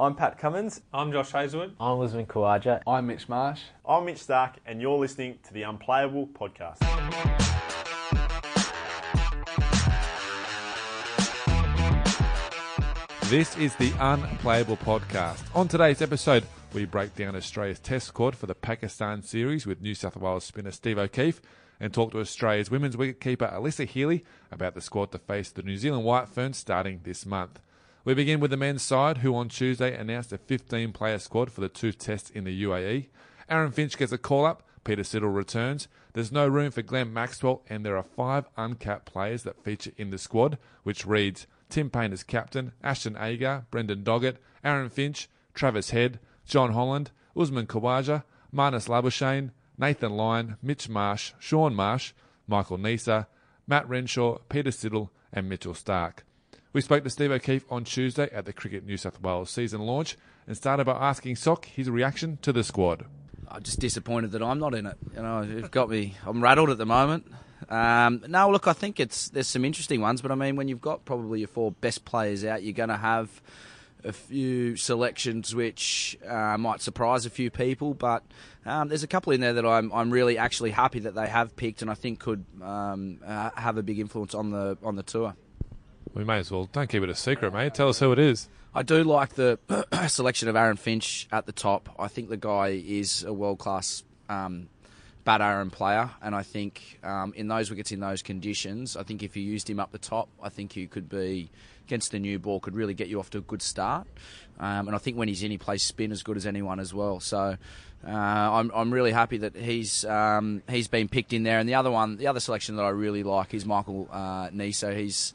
I'm Pat Cummins. I'm Josh Hazlewood. I'm Usman Khawaja. I'm Mitch Marsh. I'm Mitch Starc, and you're listening to the Unplayable Podcast. This is the Unplayable Podcast. On today's episode, we break down Australia's test squad for the Pakistan series with New South Wales spinner Steve O'Keefe and talk to Australia's women's wicketkeeper Alyssa Healy about the squad to face the New Zealand White Ferns starting this month. We begin with the men's side, who on Tuesday announced a 15 player squad for the two tests in the UAE. Aaron Finch gets a call up, Peter Siddle returns. There's no room for Glenn Maxwell, and there are five uncapped players that feature in the squad, which reads Tim Paine as captain, Ashton Agar, Brendan Doggett, Aaron Finch, Travis Head, Jon Holland, Usman Khawaja, Marnus Labuschagne, Nathan Lyon, Mitch Marsh, Shaun Marsh, Michael Neser, Matt Renshaw, Peter Siddle, and Mitchell Starc. We spoke to Steve O'Keefe on Tuesday at the Cricket New South Wales season launch and started by asking Sock his reaction to the squad. I'm just disappointed that I'm not in it. You know, it got me. I'm rattled at the moment. Um, no, look, I think it's there's some interesting ones, but I mean, when you've got probably your four best players out, you're going to have a few selections which uh, might surprise a few people. But um, there's a couple in there that I'm I'm really actually happy that they have picked, and I think could um, uh, have a big influence on the on the tour. We may as well don't keep it a secret, mate. Tell us who it is. I do like the selection of Aaron Finch at the top. I think the guy is a world class um, bat Aaron player, and I think um, in those wickets, in those conditions, I think if you used him up the top, I think he could be against the new ball, could really get you off to a good start. Um, and I think when he's in, he plays spin as good as anyone as well. So uh, I'm, I'm really happy that he's um, he's been picked in there. And the other one, the other selection that I really like is Michael uh, Neser. He's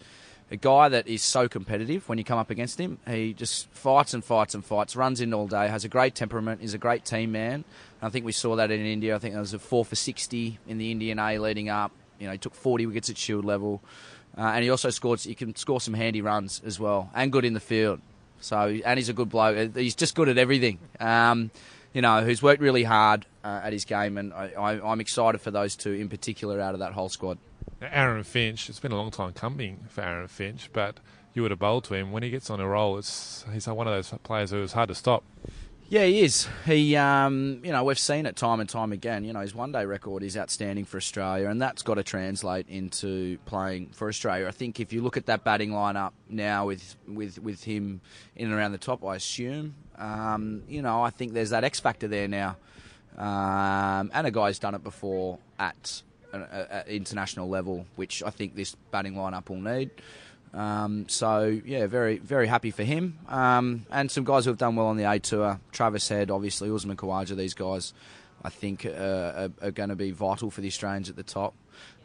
a guy that is so competitive when you come up against him. He just fights and fights and fights, runs in all day, has a great temperament, is a great team man. And I think we saw that in India. I think there was a four for 60 in the Indian A leading up. You know, he took 40 wickets at Shield level. Uh, and he also scored, he can score some handy runs as well, and good in the field. So, and he's a good bloke. He's just good at everything. Um, you know, who's worked really hard uh, at his game, and I, I, I'm excited for those two in particular out of that whole squad. Aaron Finch, it's been a long time coming for Aaron Finch, but you would have bowled to him. When he gets on a roll, it's he's one of those players who is hard to stop. Yeah, he is. He, um, you know, we've seen it time and time again. You know, his one-day record is outstanding for Australia, and that's got to translate into playing for Australia. I think if you look at that batting lineup now with with with him in and around the top, I assume, um, you know, I think there's that X factor there now, um, and a guy's done it before at at international level, which I think this batting lineup will need. Um, so yeah, very very happy for him. Um, and some guys who have done well on the A tour, Travis Head, obviously Usman Khawaja. These guys, I think, uh, are, are going to be vital for the Australians at the top.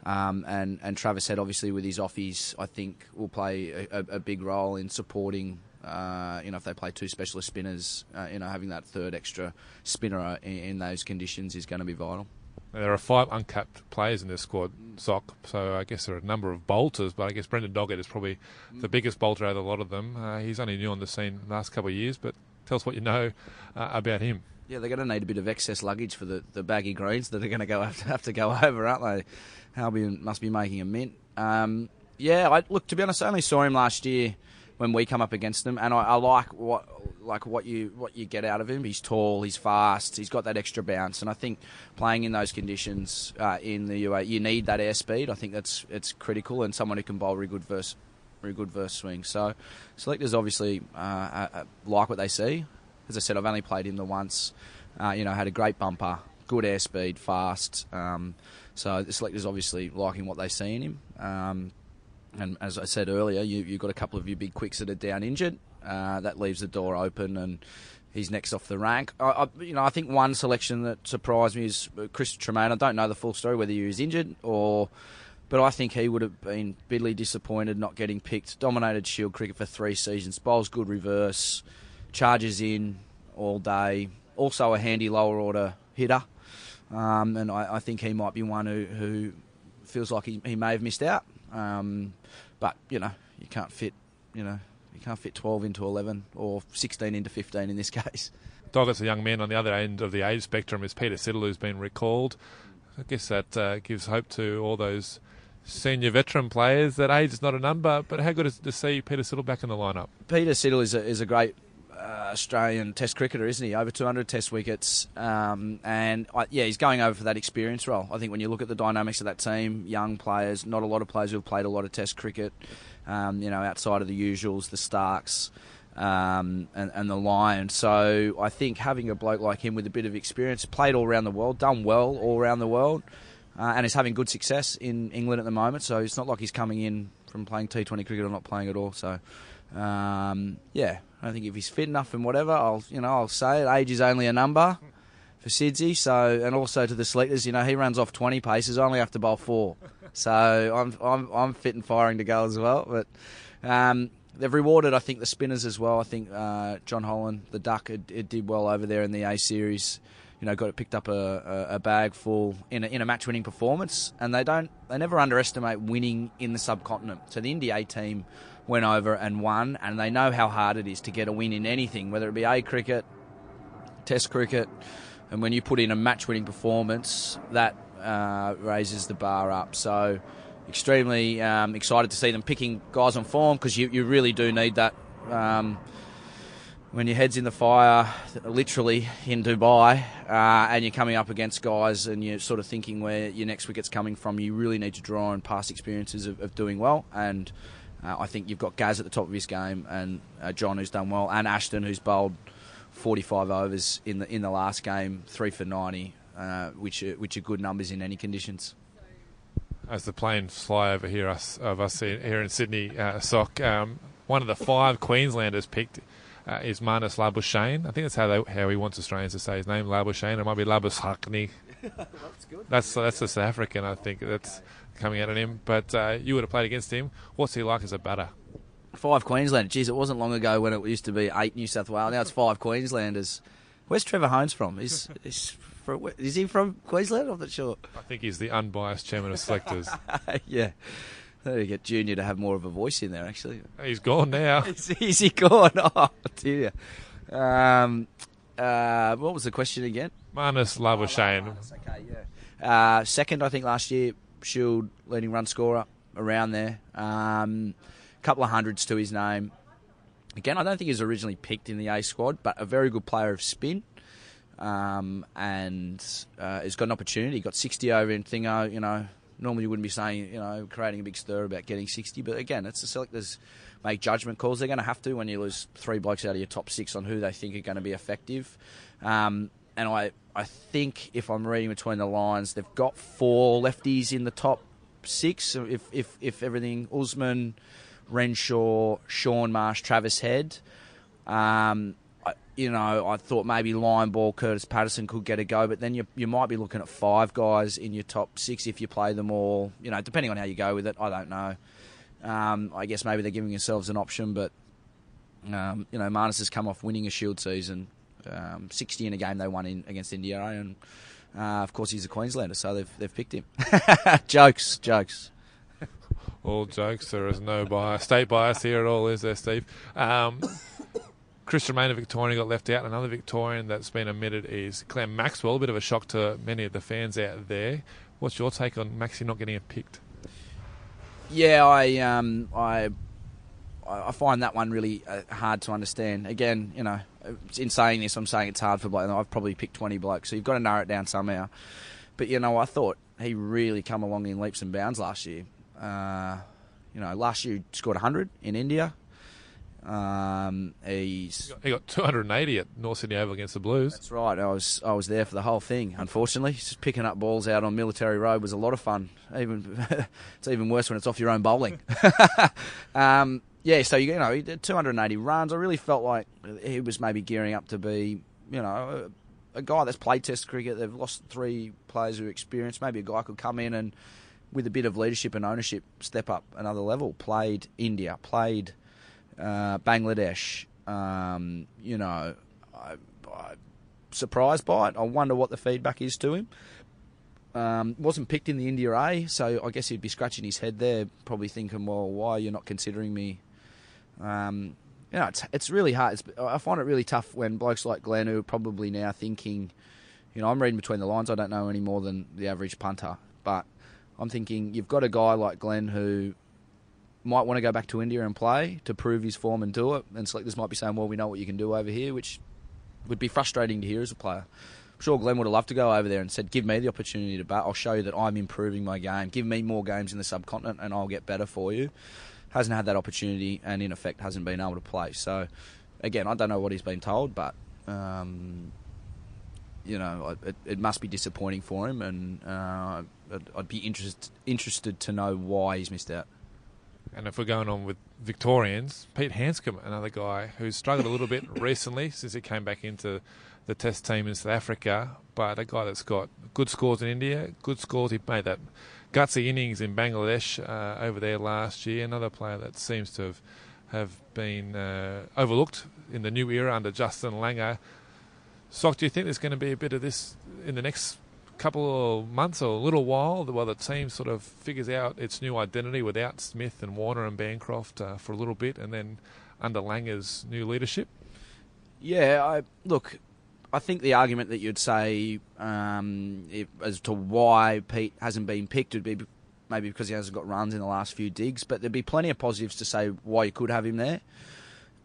Um, and and Travis Head, obviously with his offies, I think will play a, a big role in supporting. Uh, you know, if they play two specialist spinners, uh, you know, having that third extra spinner in, in those conditions is going to be vital. There are five uncapped players in this squad, Sock. So I guess there are a number of bolters, but I guess Brendan Doggett is probably the biggest bolter out of a lot of them. Uh, he's only new on the scene the last couple of years, but tell us what you know uh, about him. Yeah, they're going to need a bit of excess luggage for the, the baggy greens that are going to go have to, have to go over, aren't they? Albion must be making a mint. Um, yeah, I, look, to be honest, I only saw him last year when we come up against them, and I, I like what like what you what you get out of him. He's tall, he's fast, he's got that extra bounce, and I think playing in those conditions uh, in the UA, you need that airspeed. I think that's it's critical, and someone who can bowl really good verse, very good verse swing. So selectors obviously uh, uh, uh, like what they see. As I said, I've only played him the once. Uh, you know, had a great bumper, good airspeed, fast. Um, so the selectors obviously liking what they see in him. Um, and as I said earlier, you, you've got a couple of your big quicks that are down injured. Uh, that leaves the door open, and he's next off the rank. I, I, you know, I think one selection that surprised me is Chris Tremain. I don't know the full story whether he was injured or but I think he would have been bitterly disappointed not getting picked. Dominated Shield cricket for three seasons, bowls good reverse, charges in all day. Also a handy lower order hitter, um, and I, I, think he might be one who, who feels like he, he may have missed out. Um, but you know, you can't fit, you know, you can't fit 12 into 11 or 16 into 15 in this case. Doggett's a young man on the other end of the age spectrum is Peter Siddle, who's been recalled. I guess that uh, gives hope to all those senior veteran players that age is not a number, but how good is it to see Peter Siddle back in the lineup? Peter Siddle is a, is a great uh, Australian Test cricketer, isn't he? Over 200 Test wickets, um, and I, yeah, he's going over for that experience role. I think when you look at the dynamics of that team, young players, not a lot of players who have played a lot of Test cricket, um, you know, outside of the usuals, the Starcs. Um, and, and, the Lyons. So I think having a bloke like him with a bit of experience, played all around the world, done well all around the world, uh, and is having good success in England at the moment. So it's not like he's coming in from playing T20 cricket or not playing at all. So um, yeah, I think if he's fit enough and whatever, I'll you know I'll say it. Age is only a number for Sidsy. So and also to the selectors, you know he runs off 20 paces. I only have to bowl four. So I'm I'm I'm fit and firing to go as well. But um, they've rewarded I think the spinners as well. I think uh, Jon Holland, the Duck, it, it did well over there in the A Series you know, got it picked up a, a, bag full in a, in a match-winning performance, and they don't, they never underestimate winning in the subcontinent. So the India A team went over and won, and they know how hard it is to get a win in anything, whether it be A cricket, Test cricket, and when you put in a match-winning performance, that uh, raises the bar up. So extremely um, excited to see them picking guys on form because you, you really do need that. Um, when your head's in the fire, literally in Dubai, uh, and you're coming up against guys and you're sort of thinking where your next wicket's coming from, you really need to draw on past experiences of, of doing well. And uh, I think you've got Gaz at the top of his game, and uh, John who's done well, and Ashton who's bowled 45 overs in the in the last game, three for 90, uh, which are, which are good numbers in any conditions. As the planes fly over here, us of us here in Sydney, uh, sock. Um, one of the five Queenslanders picked uh, is Marnus Labuschagne. I think that's how they, how he wants Australians to say his name, Labuschagne. It might be Labuschagne. that's good. That's that's the South African. I think that's coming out on him. But uh, you would have played against him. What's he like as a batter? Five Queenslanders. Geez, it wasn't long ago when it used to be eight New South Wales. Now it's five Queenslanders. Where's Trevor Hohns from? Is is, for, is he from Queensland? I'm not sure. I think he's the unbiased chairman of selectors. yeah. They get Junior to have more of a voice in there, actually. He's gone now. is, is he gone? Oh, dear. Um, uh, what was the question again? Marnus Labuschagne. Oh, okay, yeah. Uh, second, I think, last year, Shield leading run scorer around there. A um, couple of hundreds to his name. Again, I don't think he was originally picked in the A squad, but a very good player of spin. Um, and uh, has got an opportunity. He got 60 over in Thingo, you know, normally you wouldn't be saying, you know, creating a big stir about getting 60. But again, it's the selectors make judgment calls. They're going to have to when you lose three blokes out of your top six on who they think are going to be effective. Um, and I, I think if I'm reading between the lines, they've got four lefties in the top six. If if if everything, Usman, Renshaw, Shaun Marsh, Travis Head. Um, you know, I thought maybe Lion Ball, Kurtis Patterson could get a go, but then you you might be looking at five guys in your top six if you play them all. You know, depending on how you go with it, I don't know. Um, I guess maybe they're giving themselves an option, but um, you know, Marnus has come off winning a Shield season, um, 60 in a game they won in against India, and uh, of course he's a Queenslander, so they've they've picked him. jokes, jokes. All jokes. There is no bias, state bias here at all, is there, Steve? Um, Chris Tremain, a Victorian, got left out. Another Victorian that's been omitted is Glenn Maxwell. A bit of a shock to many of the fans out there. What's your take on Maxie not getting picked? Yeah, I um, I I find that one really uh, hard to understand. Again, you know, in saying this, I'm saying it's hard for blokes. I've probably picked 20 blokes, so you've got to narrow it down somehow. But you know, I thought he really come along in leaps and bounds last year. Uh, you know, last year he scored 100 in India. Um, he's he got 280 at North Sydney Oval against the Blues. That's right. I was I was there for the whole thing. Unfortunately, just picking up balls out on Military Road was a lot of fun. Even it's even worse when it's off your own bowling. um, yeah, so you know, he did 280 runs. I really felt like he was maybe gearing up to be, you know, a, a guy that's played Test cricket. They've lost three players who are experienced. Maybe a guy could come in and with a bit of leadership and ownership, step up another level. Played India, played uh, Bangladesh. Um, you know, I, I surprised by it. I wonder what the feedback is to him. Um, wasn't picked in the India A, so I guess he'd be scratching his head there, probably thinking, "Well, why are you not considering me?" Um, you know, it's, it's really hard. It's, I find it really tough when blokes like Glenn, who are probably now thinking, you know, I'm reading between the lines. I don't know any more than the average punter, but I'm thinking you've got a guy like Glenn who might want to go back to India and play to prove his form and do it. And selectors might be saying, "Well, we know what you can do over here," which would be frustrating to hear as a player. I'm sure Glenn would have loved to go over there and said, "Give me the opportunity to bat. I'll show you that I'm improving my game. Give me more games in the subcontinent, and I'll get better for you." Hasn't had that opportunity, and in effect, hasn't been able to play. So, again, I don't know what he's been told, but um, you know, it, it, must be disappointing for him, and uh, I'd, I'd be interested interested to know why he's missed out. And if we're going on with Victorians, Pete Handscomb, another guy who's struggled a little bit recently since he came back into the Test team in South Africa, but a guy that's got good scores in India, good scores. He made that gutsy innings in Bangladesh uh, over there last year. Another player that seems to have have been uh, overlooked in the new era under Justin Langer. Sock, do you think there's going to be a bit of this in the next couple of months or a little while while the team sort of figures out its new identity without Smith and Warner and Bancroft uh, for a little bit and then under Langer's new leadership? Yeah, I look. I think the argument that you'd say um, if, as to why Pete hasn't been picked would be maybe because he hasn't got runs in the last few digs, but there'd be plenty of positives to say why you could have him there.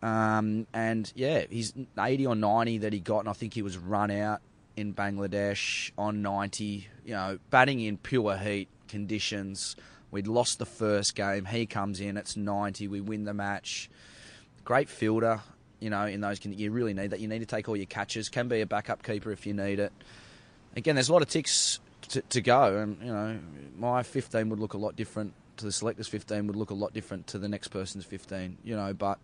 Um, and yeah, he's 80 or 90 that he got, and I think he was run out in Bangladesh on 90. You know, batting in pure heat conditions. We'd lost the first game. He comes in, it's 90. We win the match. Great fielder you know, in those you really need that. You need to take all your catches. Can be a backup keeper if you need it. Again, there's a lot of ticks to, to go, and you know, my 15 would look a lot different to the selectors' 15 would look a lot different to the next person's 15. You know, but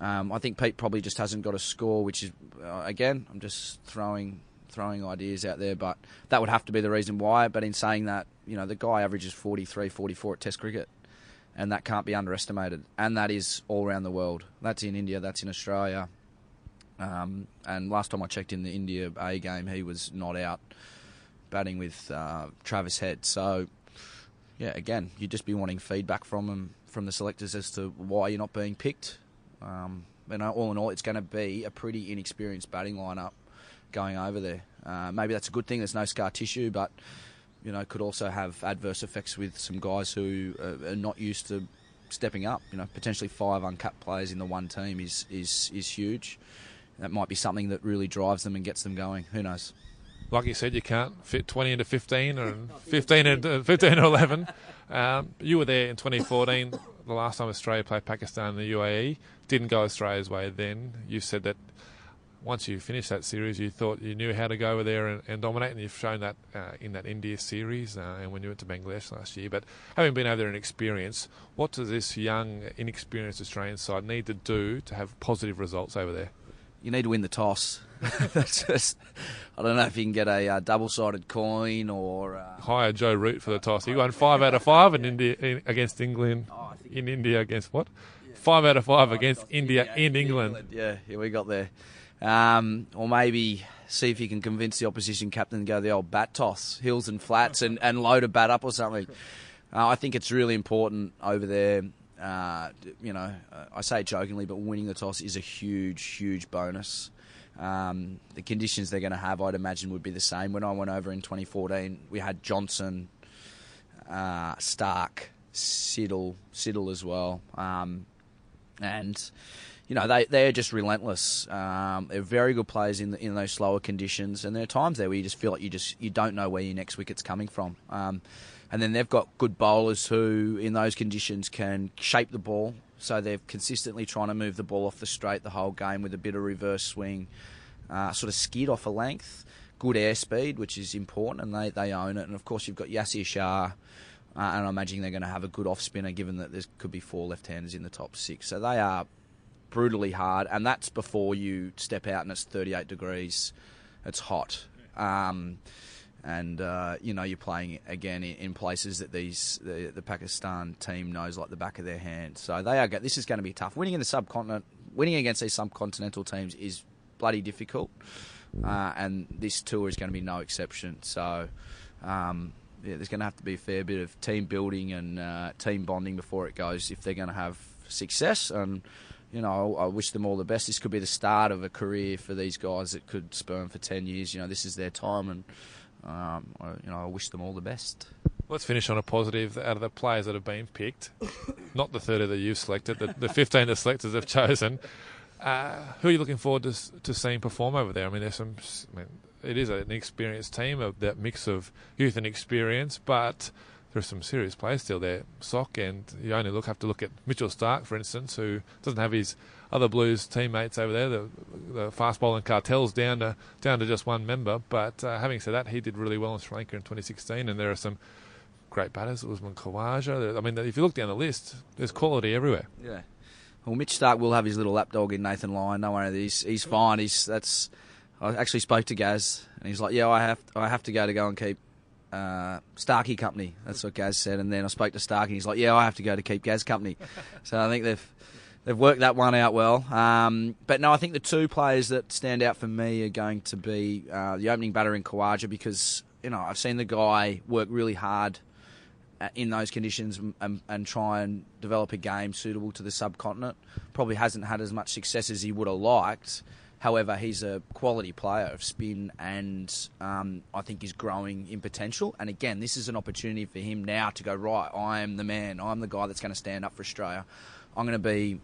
um, I think Pete probably just hasn't got a score, which is uh, again, I'm just throwing throwing ideas out there, but that would have to be the reason why. But in saying that, you know, the guy averages 43, 44 at Test cricket and that can't be underestimated. And that is all around the world. That's in India, that's in Australia. Um, and last time I checked in the India A game, he was not out batting with uh, Travis Head. So, yeah, again, you'd just be wanting feedback from them, from the selectors as to why you're not being picked. Um, and all in all, it's going to be a pretty inexperienced batting lineup going over there. Uh, maybe that's a good thing. There's no scar tissue, but you know, could also have adverse effects with some guys who are not used to stepping up. You know, potentially five uncapped players in the one team is is is huge. That might be something that really drives them and gets them going. Who knows? Like you said, you can't fit 20 into 15 or 15 into 15 or 11. Um, you were there in 2014, the last time Australia played Pakistan in the UAE. Didn't go Australia's way then. You said that once you finished that series, you thought you knew how to go over there and, and dominate, and you've shown that uh, in that India series uh, and when you went to Bangladesh last year. But having been over there and experience, what does this young, inexperienced Australian side need to do to have positive results over there? You need to win the toss. Just, I don't know if you can get a uh, double-sided coin or uh, hire Joe Root for the toss. He won five out of five in India in, against England. Oh, in India against what? Yeah. Five out of five against India, and England. England. Yeah, yeah, we got there. Um, or maybe see if you can convince the opposition captain to go the old bat toss, hills and flats, and, and load a bat up or something. Uh, I think it's really important over there. Uh, you know, uh, I say jokingly, but winning the toss is a huge, huge bonus. Um, the conditions they're going to have, I'd imagine, would be the same. When I went over in 2014, we had Johnson, uh, Starc, Siddle, Siddle as well, um, and you know, they, they're just relentless. Um, they're very good players in the, in those slower conditions, and there are times there where you just feel like you just you don't know where your next wicket's coming from. Um, and then they've got good bowlers who, in those conditions, can shape the ball. So they're consistently trying to move the ball off the straight the whole game with a bit of reverse swing, uh, sort of skid off a length, good airspeed, which is important, and they, they own it. And of course, you've got Yasir Shah. Uh, and I'm imagining they're going to have a good off spinner, given that there could be four left-handers in the top six. So they are brutally hard, and that's before you step out and it's 38 degrees. It's hot. Um, and uh, you know you're playing again in, places that these the, the, Pakistan team knows like the back of their hand. So they are. This is going to be tough. Winning in the subcontinent, winning against these subcontinental teams is bloody difficult, uh, and this tour is going to be no exception. So. Um, yeah, there's going to have to be a fair bit of team building and uh, team bonding before it goes if they're going to have success. And you know, I, wish them all the best. This could be the start of a career for these guys that could spurn for ten years. You know, this is their time, and um, I, you know, I wish them all the best. Let's finish on a positive. Out of the players that have been picked, not the 30 that you've selected, the, the 15 the selectors have chosen. Uh, who are you looking forward to to seeing perform over there? I mean, there's some. I mean, it is an experienced team of that mix of youth and experience, but there's some serious players still there. Sock and you only look have to look at Mitchell Starc, for instance, who doesn't have his other Blues teammates over there. The, the fast bowling cartels down to down to just one member. But uh, having said that, he did really well in Sri Lanka in 2016, and there are some great batters. Usman Khawaja. I mean, if you look down the list, there's quality everywhere. Yeah. Well, Mitch Starc will have his little lapdog in Nathan Lyon. No worry, he's he's fine. He's that's. I actually spoke to Gaz, and he's like, "Yeah, I have I have to go to go and keep uh, Starkey company." That's what Gaz said. And then I spoke to Starkey, he's like, "Yeah, I have to go to keep Gaz company." so I think they've they've worked that one out well. Um, but no, I think the two players that stand out for me are going to be uh, the opening batter in Khawaja because you know I've seen the guy work really hard uh, in those conditions and, and, try and develop a game suitable to the subcontinent. Probably hasn't had as much success as he would have liked. However, he's a quality player of spin and um, I think he's growing in potential. And again, this is an opportunity for him now to go, right, I am the man. I'm the guy that's going to stand up for Australia. I'm going to be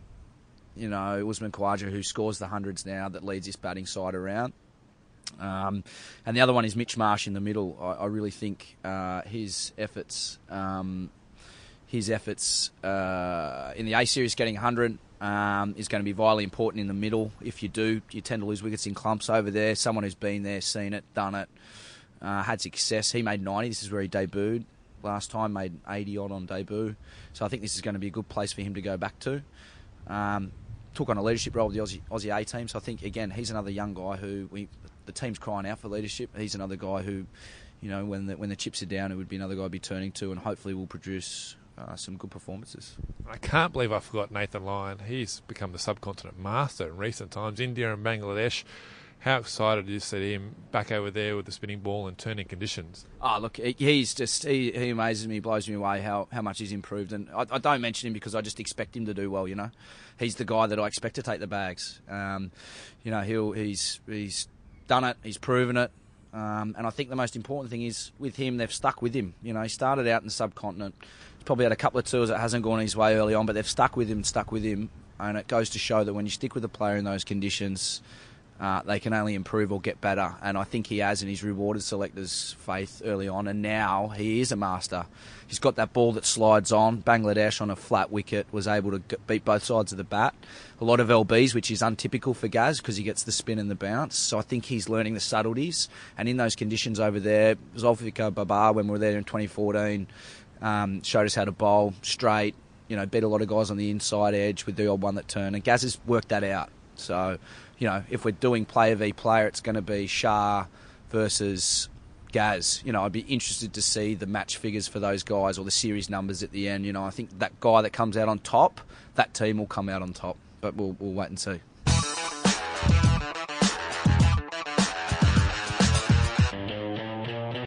you know, Usman Khawaja, who scores the hundreds now, that leads this batting side around. Um, and the other one is Mitch Marsh in the middle. I, I really think uh, his efforts, um, his efforts uh, in the A Series, getting 100 um, is going to be vitally important in the middle. If you do, you tend to lose wickets in clumps over there. Someone who's been there, seen it, done it, uh, had success. He made 90. This is where he debuted last time, made 80 odd on debut. So I think this is going to be a good place for him to go back to. Um, took on a leadership role with the Aussie, Aussie A team. So I think again he's another young guy who we the team's crying out for leadership. He's another guy who, you know, when the, when the chips are down, it would be another guy to be turning to, and hopefully will produce uh, some good performances. I can't believe I forgot Nathan Lyon. He's become the subcontinent master in recent times. India and Bangladesh how excited is to see him back over there with the spinning ball and turning conditions? Oh, look, he's just he, he amazes me, blows me away how, how much he's improved. And I, I, don't mention him because I just expect him to do well. You know, he's the guy that I expect to take the bags. Um, you know, he'll he's he's done it, he's proven it. Um, and I think the most important thing is with him, they've stuck with him. You know, he started out in the subcontinent. He's probably had a couple of tours that hasn't gone his way early on, but they've stuck with him, stuck with him. And it goes to show that when you stick with a player in those conditions, uh, they can only improve or get better. And I think he has, and he's rewarded selectors' faith early on. And now he is a master. He's got that ball that slides on. Bangladesh on a flat wicket was able to beat both sides of the bat. A lot of LBs, which is untypical for Gaz because he gets the spin and the bounce. So I think he's learning the subtleties. And in those conditions over there, Zulfiqar Babar, when we were there in 2014, um, showed us how to bowl straight. You know, beat a lot of guys on the inside edge with the odd one that turned. And Gaz has worked that out. So you know, if we're doing player v player, it's going to be Shah versus Gaz. You know, I'd be interested to see the match figures for those guys or the series numbers at the end. You know, I think that guy that comes out on top, that team will come out on top. But we'll, we'll wait and see.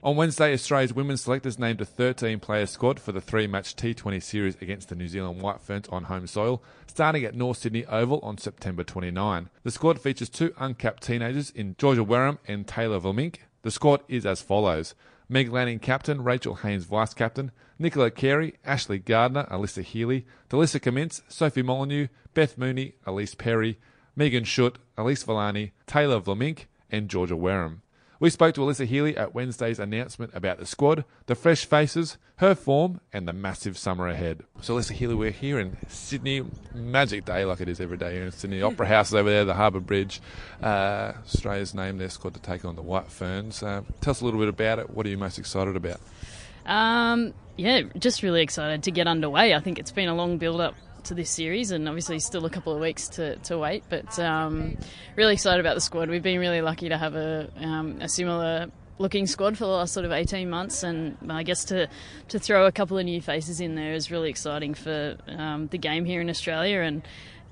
On Wednesday, Australia's women's selectors named a 13 player squad for the three match T20 series against the New Zealand White Ferns on home soil, starting at North Sydney Oval on September 29. The squad features two uncapped teenagers in Georgia Wareham and Taylor Vlaminck. The squad is as follows Meg Lanning captain, Rachel Haynes vice captain, Nicola Carey, Ashleigh Gardner, Alyssa Healy, Delissa Kimmince, Sophie Molineux, Beth Mooney, Ellyse Perry, Megan Schutt, Elyse Villani, Taylor Vlaminck, and Georgia Wareham. We spoke to Alyssa Healy at Wednesday's announcement about the squad, the fresh faces, her form, and the massive summer ahead. So, Alyssa Healy, we're here in Sydney. Magic day like it is every day here in Sydney. Opera House is over there, the Harbour Bridge. Uh, Australia's named their squad to take on the White Ferns. Uh, tell us a little bit about it. What are you most excited about? Um, yeah, just really excited to get underway. I think it's been a long build up to this series, and obviously still a couple of weeks to, to wait. But um, really excited about the squad. We've been really lucky to have a, um, a similar looking squad for the last sort of 18 months, and I guess to to throw a couple of new faces in there is really exciting for um, the game here in Australia. And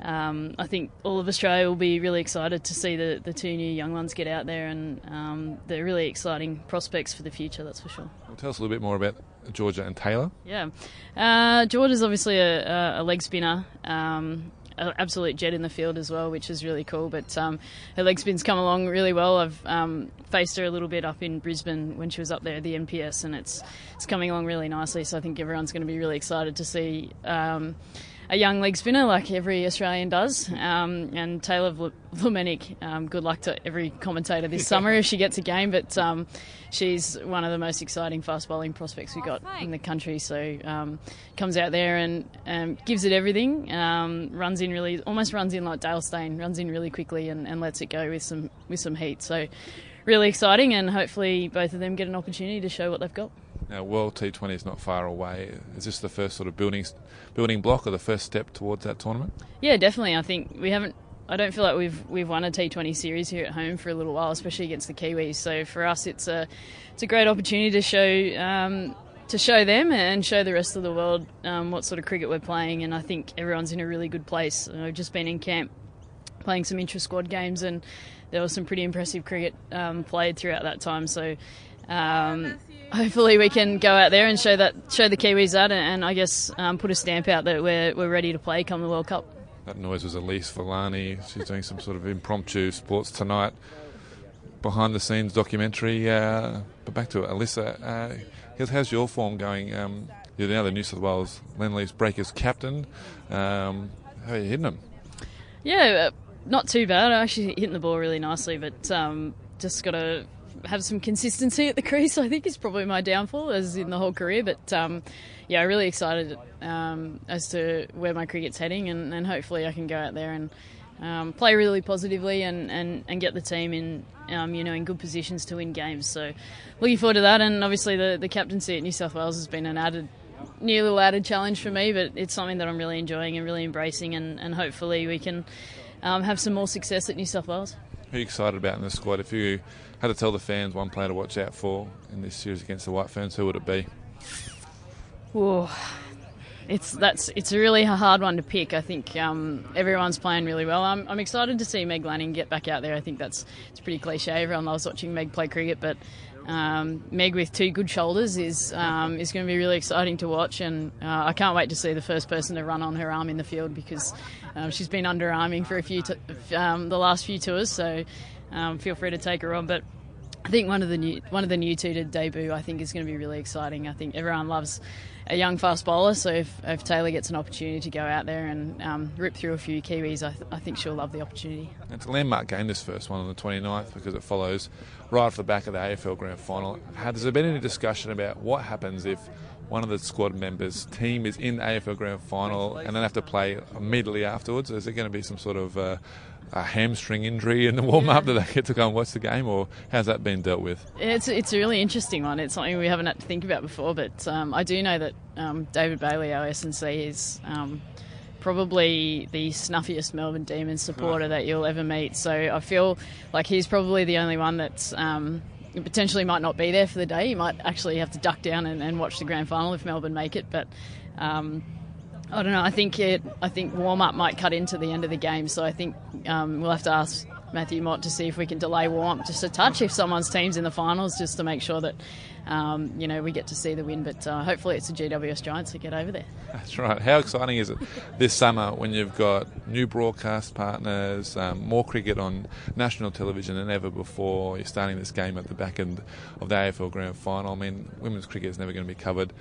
um, I think all of Australia will be really excited to see the, the two new young ones get out there, and um, they're really exciting prospects for the future, that's for sure. Well, tell us a little bit more about Georgia and Taylor. Yeah. Uh, Georgia's obviously a, a leg spinner. Um, absolute jet in the field as well, which is really cool. But um, her leg spins come along really well. I've um, faced her a little bit up in Brisbane when she was up there at the NPS, and it's it's coming along really nicely. So I think everyone's going to be really excited to see. Um, a young leg spinner like every Australian does. Um, and Taylor Vlaminck, um, good luck to every commentator this summer if she gets a game. But um, she's one of the most exciting fast bowling prospects we've got in the country. So um, comes out there and um, gives it everything. Um, runs in really, almost runs in like Dale Steyn, runs in really quickly and, and lets it go with some with some heat. So really exciting, and hopefully both of them get an opportunity to show what they've got. Now, World T20 is not far away. Is this the first sort of building building block or the first step towards that tournament? Yeah, definitely. I think we haven't. I don't feel like we've we've won a T20 series here at home for a little while, especially against the Kiwis. So for us, it's a it's a great opportunity to show um, to show them and show the rest of the world um, what sort of cricket we're playing. And I think everyone's in a really good place. I've just been in camp playing some intra squad games, and there was some pretty impressive cricket um, played throughout that time. So um, hopefully we can go out there and show that show the Kiwis that, and, and I guess um, put a stamp out that we're we're ready to play come the World Cup. That noise was Elyse Villani. She's doing some sort of impromptu sports tonight, behind the scenes documentary. Uh, but back to it, Alyssa. Uh, how's your form going? Um, you're now the New South Wales Lendlease Breakers captain. Um, how are you hitting them? Yeah, uh, not too bad. I actually hitting the ball really nicely, but um, just got to have some consistency at the crease. I think is probably my downfall, as in the whole career. But um, yeah, I'm really excited um, as to where my cricket's heading, and, and, hopefully I can go out there and um, play really positively and, and, and get the team in um, you know in good positions to win games. So looking forward to that, and obviously the the captaincy at New South Wales has been an added new little added challenge for me, but it's something that I'm really enjoying and really embracing, and, and hopefully we can um, have some more success at New South Wales. Who are you excited about in the squad? If you had to tell the fans one player to watch out for in this series against the White Ferns, who would it be? Whoa. It's that's it's a really hard one to pick. I think um, everyone's playing really well. I'm, I'm excited to see Meg Lanning get back out there. I think that's it's pretty cliche. Everyone loves watching Meg play cricket, but um, Meg with two good shoulders is um, is going to be really exciting to watch, and uh, I can't wait to see the first person to run on her arm in the field because um, she's been underarming for a few t- um, the last few tours. So um, feel free to take her on. But I think one of the new one of the new two to debut, I think, is going to be really exciting. I think everyone loves a young fast bowler, so if, if Taylor gets an opportunity to go out there and um, rip through a few Kiwis, I, th- I, think she'll love the opportunity. It's a landmark game, this first one on the 29th, because it follows right off the back of the AFL Grand Final. Has there been any discussion about what happens if one of the squad members' team is in the AFL Grand Final and then have to play immediately afterwards? Is there going to be some sort of uh, a hamstring injury in the warm up that they get to go and watch the game, or how's that been dealt with? It's it's a really interesting one. It's something we haven't had to think about before, but um, I do know that um, David Bailey, our SNC, is. Um, probably the snuffiest Melbourne Demons supporter that you'll ever meet. So I feel like he's probably the only one that's um, potentially might not be there for the day. He might actually have to duck down and, and watch the grand final if Melbourne make it. But um, I don't know. I think it. I think warm up might cut into the end of the game, so I think um, we'll have to ask Matthew Mott to see if we can delay warm up just a touch if someone's team's in the finals, just to make sure that um, you know we get to see the win. But uh, hopefully, it's the GWS Giants that get over there. That's right. How exciting is it this summer when you've got new broadcast partners, um, more cricket on national television than ever before? You're starting this game at the back end of the AFL Grand Final. I mean, women's cricket is never going to be covered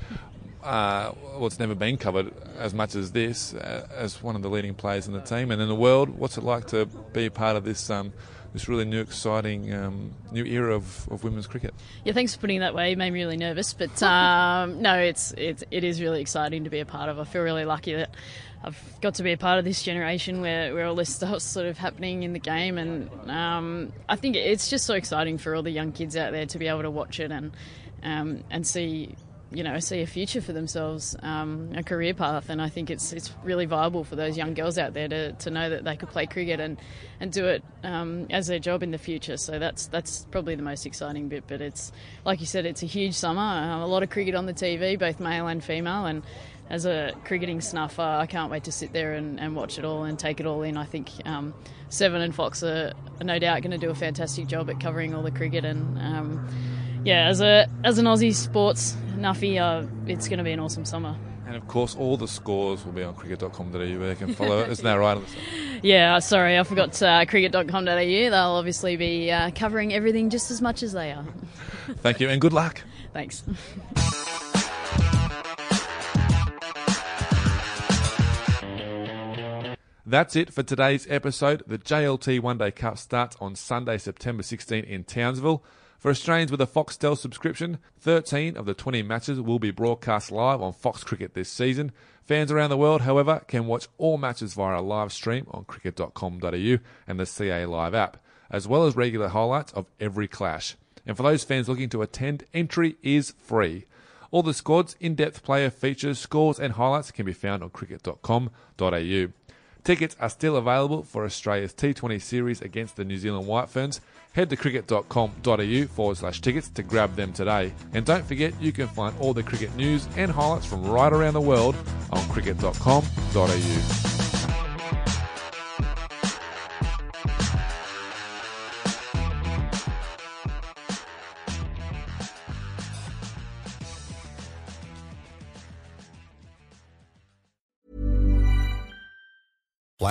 uh, well, it's never been covered as much as this, uh, as one of the leading players in the team and in the world. What's it like to be a part of this um, this really new, exciting um, new era of, of women's cricket? Yeah, thanks for putting that way. It made me really nervous, but um, no, it's, it's it is really exciting to be a part of. I feel really lucky that I've got to be a part of this generation where, where all this stuff's sort of happening in the game, and um, I think it's just so exciting for all the young kids out there to be able to watch it and um, and see you know, see a future for themselves, um, a career path. And I think it's it's really viable for those young girls out there to, to know that they could play cricket and, and do it um, as their job in the future. So that's that's probably the most exciting bit. But it's like you said, it's a huge summer. Um, a lot of cricket on the TV, both male and female, and as a cricketing snuffer, I can't wait to sit there and, and watch it all and take it all in. I think um, Seven and Fox are, are no doubt going to do a fantastic job at covering all the cricket and um, yeah, as a as an Aussie sports nuffy, uh, it's going to be an awesome summer. And of course, all the scores will be on cricket.com.au where you can follow it. Isn't that right? Yeah, sorry, I forgot uh, cricket.com.au. They'll obviously be uh, covering everything just as much as they are. Thank you and good luck. Thanks. That's it for today's episode. The JLT One Day Cup starts on Sunday, September 16 in Townsville. For Australians with a Foxtel subscription, 13 of the 20 matches will be broadcast live on Fox Cricket this season. Fans around the world, however, can watch all matches via a live stream on cricket.com.au and the CA Live app, as well as regular highlights of every clash. And for those fans looking to attend, entry is free. All the squads, in depth player features, scores, and highlights can be found on cricket.com.au. Tickets are still available for Australia's T20 series against the New Zealand White Ferns. Head to cricket.com.au forward slash tickets to grab them today. And don't forget, you can find all the cricket news and highlights from right around the world on cricket.com.au.